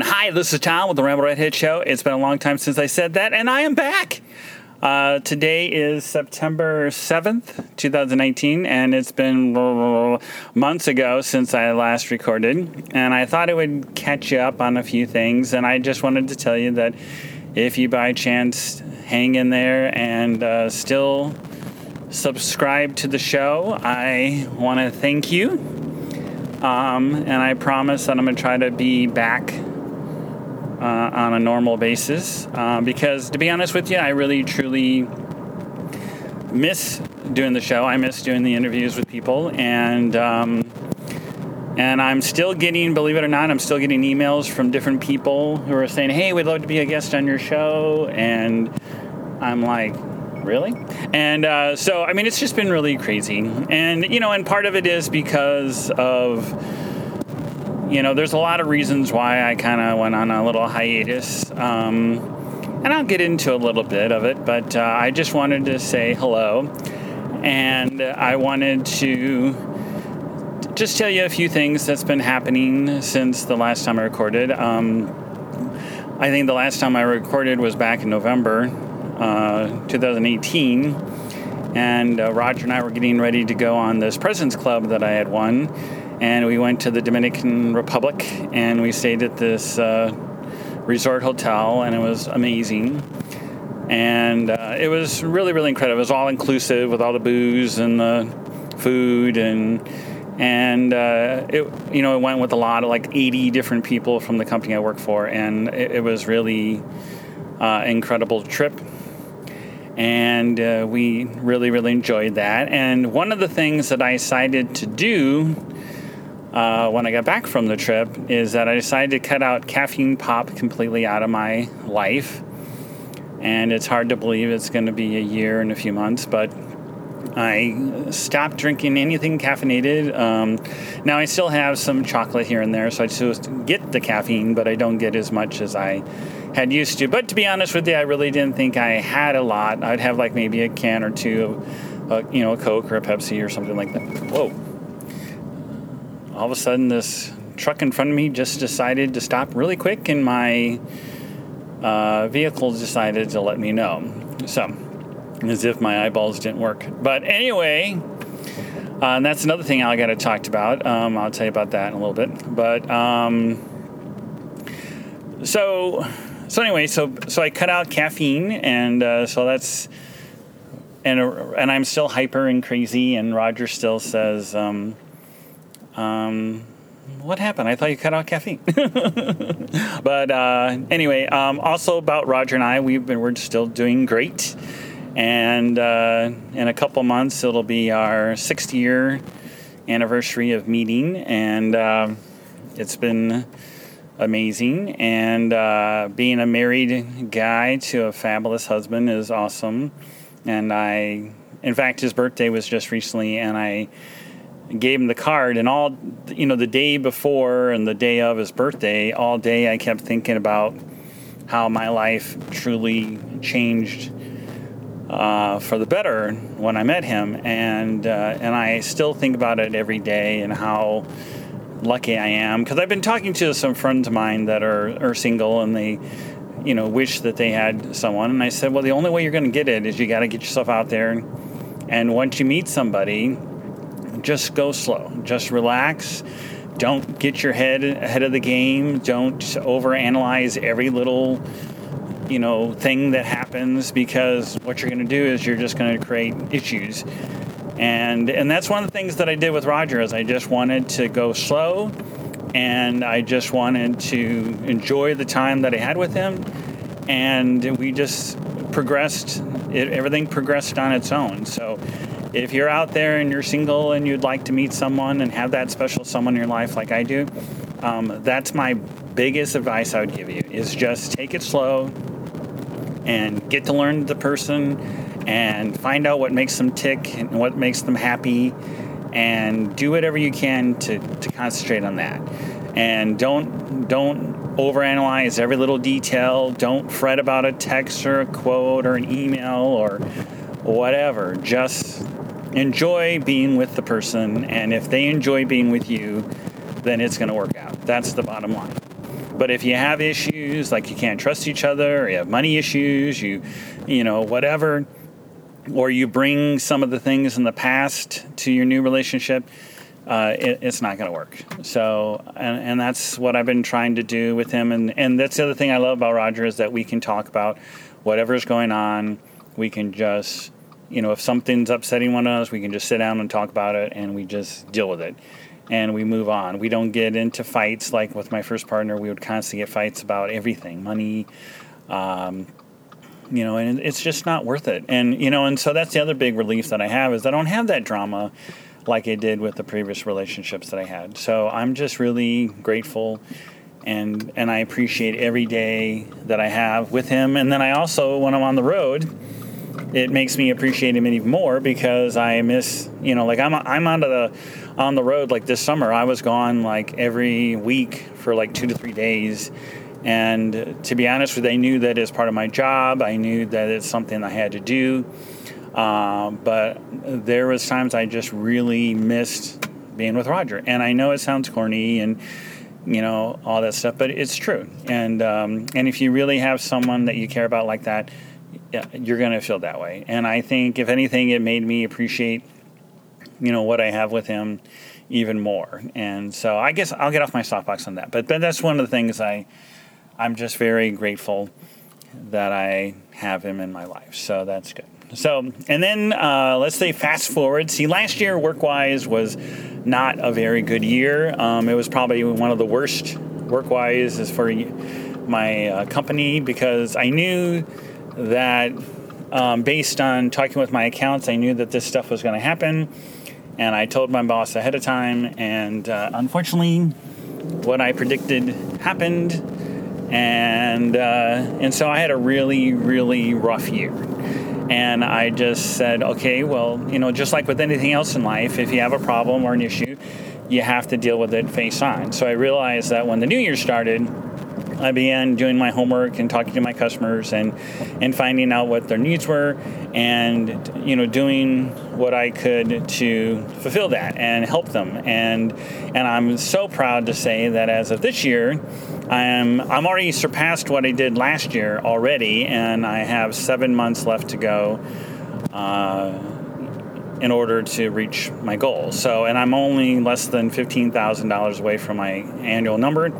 Hi, this is Tom with the Ramble Redhead Show. It's been a long time since I said that, and I am back. Uh, today is September 7th, 2019, and it's been months ago since I last recorded. And I thought it would catch you up on a few things, and I just wanted to tell you that if you by chance hang in there and uh, still subscribe to the show, I want to thank you. Um, and I promise that I'm going to try to be back uh, on a normal basis uh, because, to be honest with you, I really truly miss doing the show. I miss doing the interviews with people, and um, and I'm still getting, believe it or not, I'm still getting emails from different people who are saying, "Hey, we'd love to be a guest on your show," and I'm like, really? And uh, so, I mean, it's just been really crazy, and you know, and part of it is because of you know, there's a lot of reasons why I kind of went on a little hiatus. Um, and I'll get into a little bit of it, but uh, I just wanted to say hello. And I wanted to just tell you a few things that's been happening since the last time I recorded. Um, I think the last time I recorded was back in November uh, 2018. And uh, Roger and I were getting ready to go on this President's Club that I had won and we went to the Dominican Republic and we stayed at this uh, resort hotel, and it was amazing. And uh, it was really, really incredible. It was all inclusive with all the booze and the food, and and uh, it you know it went with a lot of like 80 different people from the company I work for, and it, it was really uh, incredible trip and uh, we really really enjoyed that and one of the things that i decided to do uh, when I got back from the trip is that I decided to cut out caffeine pop completely out of my life. And it's hard to believe it's going to be a year and a few months, but I stopped drinking anything caffeinated. Um, now I still have some chocolate here and there, so I still get the caffeine, but I don't get as much as I had used to. But to be honest with you, I really didn't think I had a lot. I'd have like maybe a can or two of, uh, you know, a Coke or a Pepsi or something like that. Whoa all of a sudden this truck in front of me just decided to stop really quick and my uh, vehicle decided to let me know. So as if my eyeballs didn't work. But anyway uh, and that's another thing i got to talk about um, i'll tell you about that in a little bit. But um, so so anyway so so i cut out caffeine and uh, so that's and and i'm still hyper and crazy and roger still says um, um, what happened? I thought you cut out caffeine. but uh, anyway, um, also about Roger and I, we've been we're still doing great, and uh, in a couple months it'll be our sixth year anniversary of meeting, and uh, it's been amazing. And uh, being a married guy to a fabulous husband is awesome. And I, in fact, his birthday was just recently, and I gave him the card and all you know the day before and the day of his birthday all day i kept thinking about how my life truly changed uh, for the better when i met him. And uh, and i still think about it every day and how lucky i am because i've been talking to some friends of mine that are, are single and they you know wish that they had someone. And i said well the only way you're going to get it is you got to get yourself out there and once you meet somebody just go slow. Just relax. Don't get your head ahead of the game. Don't overanalyze every little you know thing that happens because what you're going to do is you're just going to create issues. And and that's one of the things that I did with Roger is I just wanted to go slow and I just wanted to enjoy the time that I had with him and we just progressed it, everything progressed on its own. So if you're out there and you're single and you'd like to meet someone and have that special someone in your life like I do, um, that's my biggest advice I would give you is just take it slow and get to learn the person and find out what makes them tick and what makes them happy and do whatever you can to, to concentrate on that. And don't don't overanalyze every little detail. Don't fret about a text or a quote or an email or whatever. Just enjoy being with the person, and if they enjoy being with you, then it's going to work out. That's the bottom line. But if you have issues like you can't trust each other, or you have money issues, you, you know, whatever, or you bring some of the things in the past to your new relationship, uh, it, it's not going to work. So, and, and that's what I've been trying to do with him. And, and that's the other thing I love about Roger is that we can talk about whatever's going on. We can just, you know, if something's upsetting one of us, we can just sit down and talk about it and we just deal with it and we move on. We don't get into fights like with my first partner. We would constantly get fights about everything money, um, you know, and it's just not worth it. And, you know, and so that's the other big relief that I have is I don't have that drama like I did with the previous relationships that I had. So I'm just really grateful and and I appreciate every day that I have with him. And then I also, when I'm on the road, it makes me appreciate him even more because I miss, you know, like I'm I'm onto the on the road like this summer. I was gone like every week for like two to three days. And to be honest with you, I knew that as part of my job. I knew that it's something I had to do. Um, but there was times I just really missed being with Roger. And I know it sounds corny and you know all that stuff, but it's true. And um, and if you really have someone that you care about like that, yeah, you're going to feel that way. And I think if anything, it made me appreciate you know what I have with him even more. And so I guess I'll get off my soapbox on that. But but that's one of the things I I'm just very grateful that I have him in my life. So that's good. So, and then uh, let's say fast forward. See, last year, work wise, was not a very good year. Um, it was probably one of the worst work wise as for my uh, company because I knew that um, based on talking with my accounts, I knew that this stuff was going to happen. And I told my boss ahead of time. And uh, unfortunately, what I predicted happened. And, uh, and so I had a really, really rough year. And I just said, okay, well, you know, just like with anything else in life, if you have a problem or an issue, you have to deal with it face on. So I realized that when the new year started, I began doing my homework and talking to my customers and and finding out what their needs were and you know doing what I could to fulfill that and help them. And and I'm so proud to say that as of this year I am I'm already surpassed what I did last year already and I have 7 months left to go uh, in order to reach my goal. So, and I'm only less than $15,000 away from my annual number,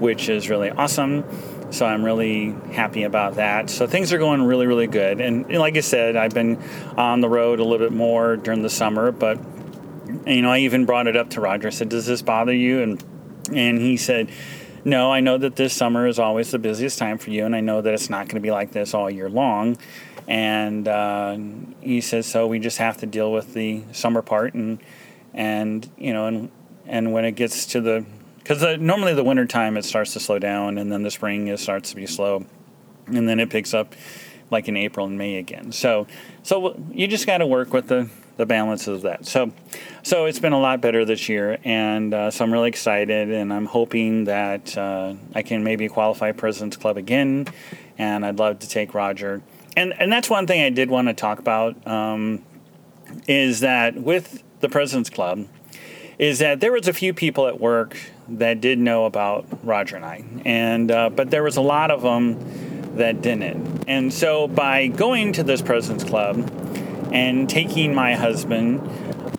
which is really awesome. So I'm really happy about that. So things are going really, really good. And, and like I said, I've been on the road a little bit more during the summer, but you know, I even brought it up to Roger. I said, "Does this bother you?" And and he said, "No, I know that this summer is always the busiest time for you, and I know that it's not going to be like this all year long." And uh, he says so we just have to deal with the summer part and and you know and and when it gets to the because normally the winter time it starts to slow down and then the spring it starts to be slow. And then it picks up like in April and May again. So so you just got to work with the the balance of that. So so it's been a lot better this year and uh, so I'm really excited and I'm hoping that uh, I can maybe qualify President's Club again. And I'd love to take Roger and and that's one thing I did want to talk about um, is that with the President's Club is that there was a few people at work that did know about Roger and I, and uh, but there was a lot of them that didn't. And so by going to this President's Club and taking my husband,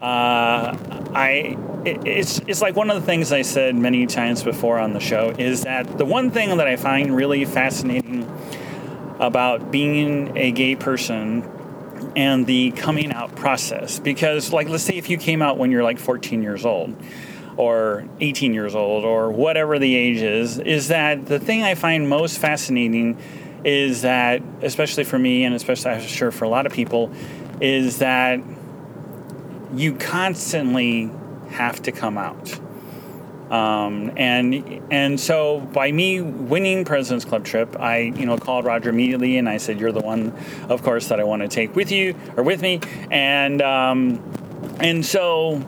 uh, I it, it's it's like one of the things I said many times before on the show is that the one thing that I find really fascinating about being a gay person and the coming out process. Because, like, let's say if you came out when you're like 14 years old or 18 years old or whatever the age is, is that the thing I find most fascinating is that, especially for me and especially I'm sure for a lot of people, is that you constantly have to come out. Um, and and so by me winning President's Club trip, I you know called Roger immediately and I said, "You're the one, of course, that I want to take with you or with me." And um, and so.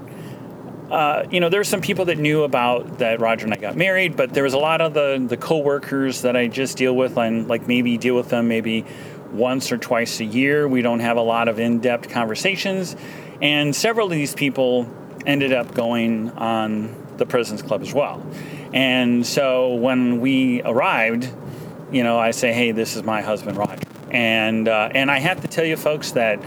Uh, you know, there's some people that knew about that Roger and I got married, but there was a lot of the the coworkers that I just deal with, and like maybe deal with them maybe once or twice a year. We don't have a lot of in-depth conversations, and several of these people ended up going on the President's Club as well. And so when we arrived, you know, I say, "Hey, this is my husband, Roger," and uh, and I have to tell you, folks, that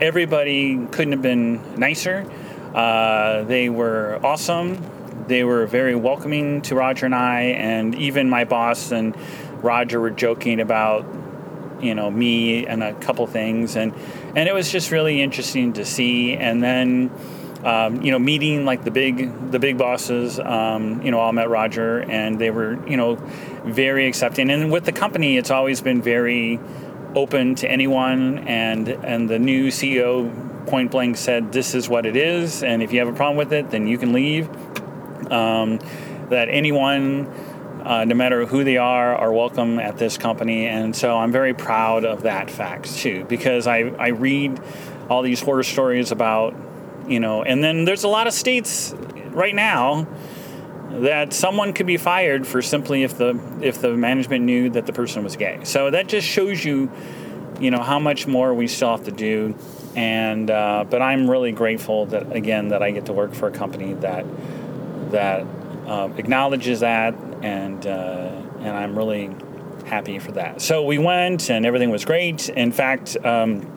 everybody couldn't have been nicer. Uh, they were awesome. They were very welcoming to Roger and I, and even my boss and Roger were joking about, you know, me and a couple things, and and it was just really interesting to see. And then um, you know, meeting like the big the big bosses. Um, you know, all met Roger, and they were you know very accepting. And with the company, it's always been very open to anyone. And and the new CEO point blank said, "This is what it is, and if you have a problem with it, then you can leave." Um, that anyone. Uh, no matter who they are, are welcome at this company. And so I'm very proud of that fact too, because I, I read all these horror stories about you know, and then there's a lot of states right now that someone could be fired for simply if the if the management knew that the person was gay. So that just shows you, you know, how much more we still have to do. And uh, but I'm really grateful that again that I get to work for a company that that uh, acknowledges that, and uh, and I'm really happy for that. So we went, and everything was great. In fact. Um,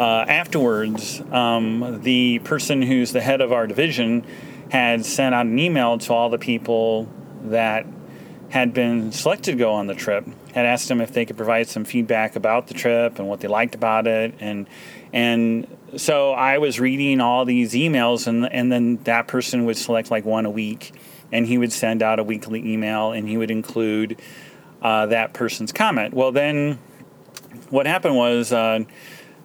uh, afterwards, um, the person who's the head of our division had sent out an email to all the people that had been selected to go on the trip had asked them if they could provide some feedback about the trip and what they liked about it and and so I was reading all these emails and and then that person would select like one a week and he would send out a weekly email and he would include uh, that person's comment. Well then what happened was uh,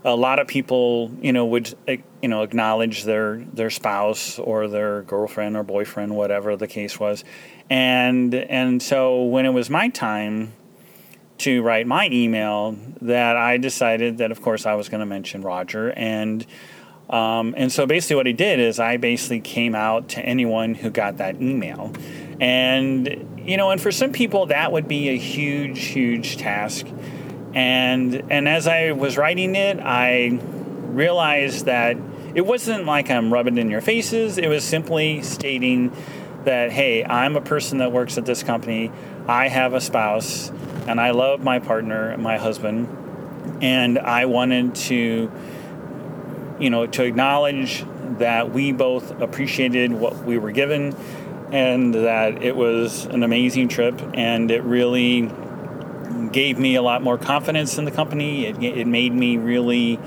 a lot of people, you know, would you know acknowledge their their spouse or their girlfriend or boyfriend, whatever the case was, and and so when it was my time to write my email, that I decided that of course I was going to mention Roger and. Um, and so basically, what I did is I basically came out to anyone who got that email. And, you know, and for some people, that would be a huge, huge task and and as I was writing it, I realized that it wasn't like I'm rubbing in your faces. It was simply stating that hey, I'm a person that works at this company. I have a spouse, and I love my partner, my husband, and I wanted to, you know, to acknowledge that we both appreciated what we were given, and that it was an amazing trip, and it really gave me a lot more confidence in the company. It, it made me really,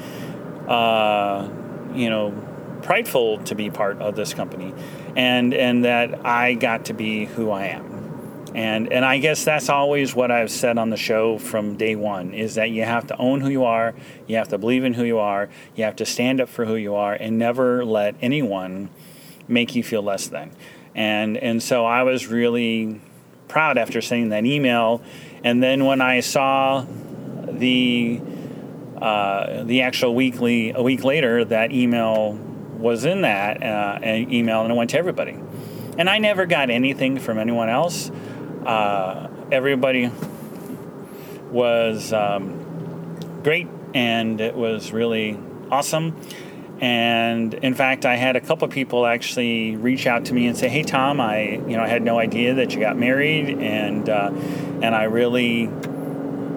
uh, you know, prideful to be part of this company, and and that I got to be who I am. And and I guess that's always what I've said on the show from day one is that you have to own who you are, you have to believe in who you are, you have to stand up for who you are, and never let anyone make you feel less than. And and so I was really proud after sending that email and then when I saw the uh, the actual weekly a week later, that email was in that uh, email, and it went to everybody. And I never got anything from anyone else. Uh, everybody was um, great, and it was really awesome. And in fact, I had a couple of people actually reach out to me and say, "Hey, Tom, I you know I had no idea that you got married, and uh, and I really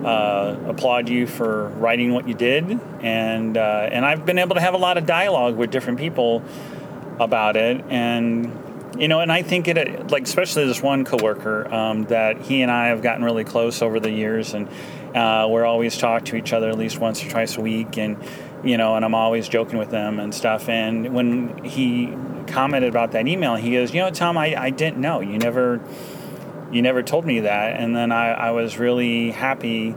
uh, applaud you for writing what you did." And uh, and I've been able to have a lot of dialogue with different people about it, and you know, and I think it like especially this one coworker um, that he and I have gotten really close over the years, and uh, we're always talk to each other at least once or twice a week, and you know, and I'm always joking with them and stuff. And when he commented about that email, he goes, you know, Tom, I, I didn't know. You never, you never told me that. And then I, I was really happy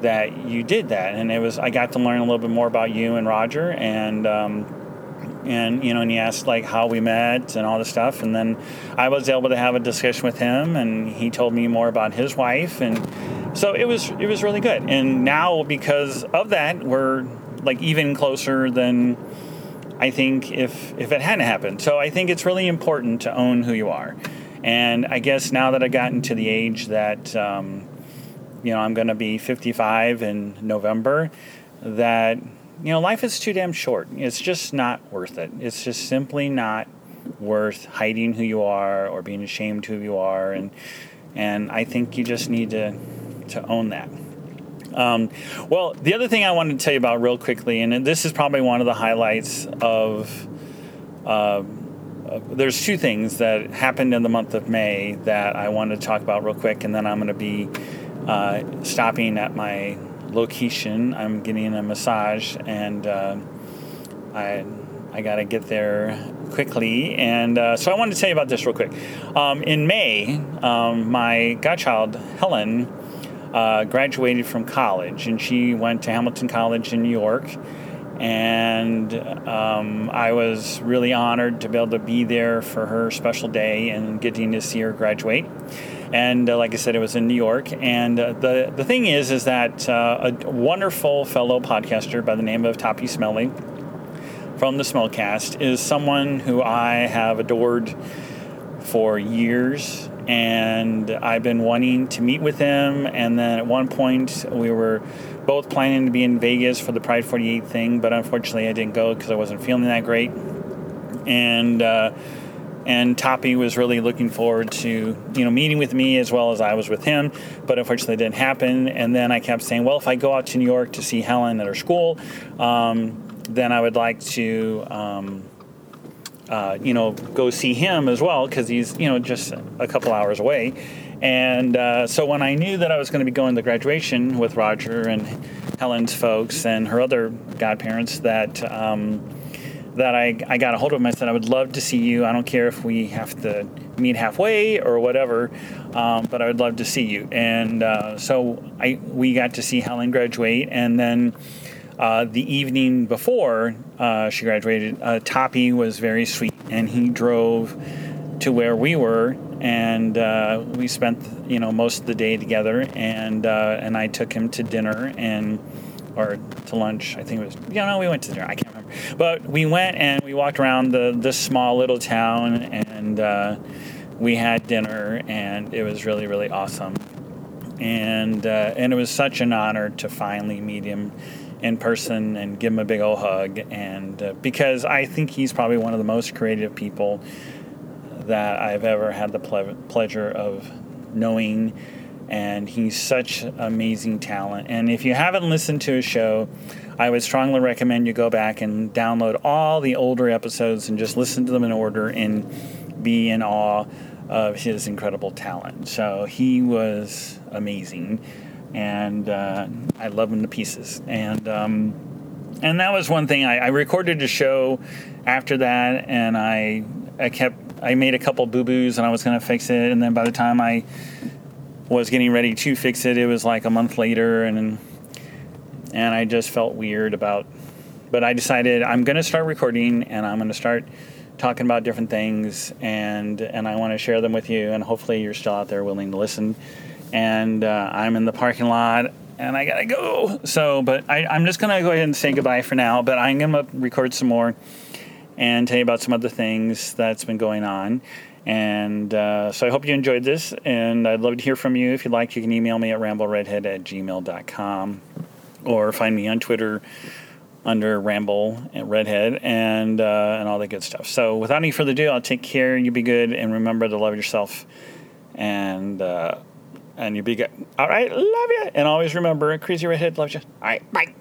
that you did that. And it was, I got to learn a little bit more about you and Roger and, um, and you know and he asked like how we met and all this stuff and then i was able to have a discussion with him and he told me more about his wife and so it was it was really good and now because of that we're like even closer than I think if if it hadn't happened. So I think it's really important to own who you are. And I guess now that I've gotten to the age that um, you know I'm going to be 55 in November, that you know life is too damn short. It's just not worth it. It's just simply not worth hiding who you are or being ashamed who you are, and and I think you just need to to own that. Um, well, the other thing I wanted to tell you about real quickly, and this is probably one of the highlights of. Uh, uh, there's two things that happened in the month of May that I wanted to talk about real quick, and then I'm going to be uh, stopping at my location. I'm getting a massage, and uh, I I got to get there quickly. And uh, so I wanted to tell you about this real quick. Um, in May, um, my godchild Helen uh, graduated from college, and she went to Hamilton College in New York. And um, I was really honored to be able to be there for her special day and getting to see her graduate and uh, like I said, it was in New York. And uh, the the thing is, is that uh, a wonderful fellow podcaster by the name of Toppy Smelly from the Smellcast is someone who I have adored for years, and I've been wanting to meet with him. And then at one point, we were both planning to be in Vegas for the Pride 48 thing, but unfortunately, I didn't go because I wasn't feeling that great. And uh, and Toppy was really looking forward to you know meeting with me as well as I was with him, but unfortunately it didn't happen. And then I kept saying, well, if I go out to New York to see Helen at her school, um, then I would like to. Um, uh, you know, go see him as well because he's, you know, just a couple hours away. And uh, so when I knew that I was going to be going to graduation with Roger and Helen's folks and her other godparents, that um, that I, I got a hold of him. I said, I would love to see you. I don't care if we have to meet halfway or whatever, um, but I would love to see you. And uh, so I we got to see Helen graduate, and then uh, the evening before uh, she graduated, uh, Toppy was very sweet, and he drove to where we were, and uh, we spent you know most of the day together, and uh, and I took him to dinner and or to lunch. I think it was, you know, we went to dinner. I can't remember. But we went and we walked around the, this small little town and we had dinner and it was really, really awesome. And, and it was such an honor to finally meet him in person and give him a big old hug. And uh, because I think he's probably one of the most creative people that I've ever had the ple- pleasure of knowing and he's such amazing talent. And if you haven't listened to his show, I would strongly recommend you go back and download all the older episodes and just listen to them in order and be in awe of his incredible talent. So he was amazing, and uh, I love him to pieces. And um, and that was one thing I, I recorded a show after that, and I I kept I made a couple boo boos, and I was going to fix it, and then by the time I was getting ready to fix it. It was like a month later, and and I just felt weird about. But I decided I'm going to start recording, and I'm going to start talking about different things, and and I want to share them with you, and hopefully you're still out there willing to listen. And uh, I'm in the parking lot, and I gotta go. So, but I, I'm just gonna go ahead and say goodbye for now. But I'm gonna record some more and tell you about some other things that's been going on. And uh, so I hope you enjoyed this, and I'd love to hear from you. If you'd like, you can email me at rambleredhead at gmail.com or find me on Twitter under Ramble and Redhead and, uh, and all that good stuff. So without any further ado, I'll take care. You be good, and remember to love yourself, and uh, and you be good. All right, love you. And always remember, Crazy Redhead loves you. All right, bye.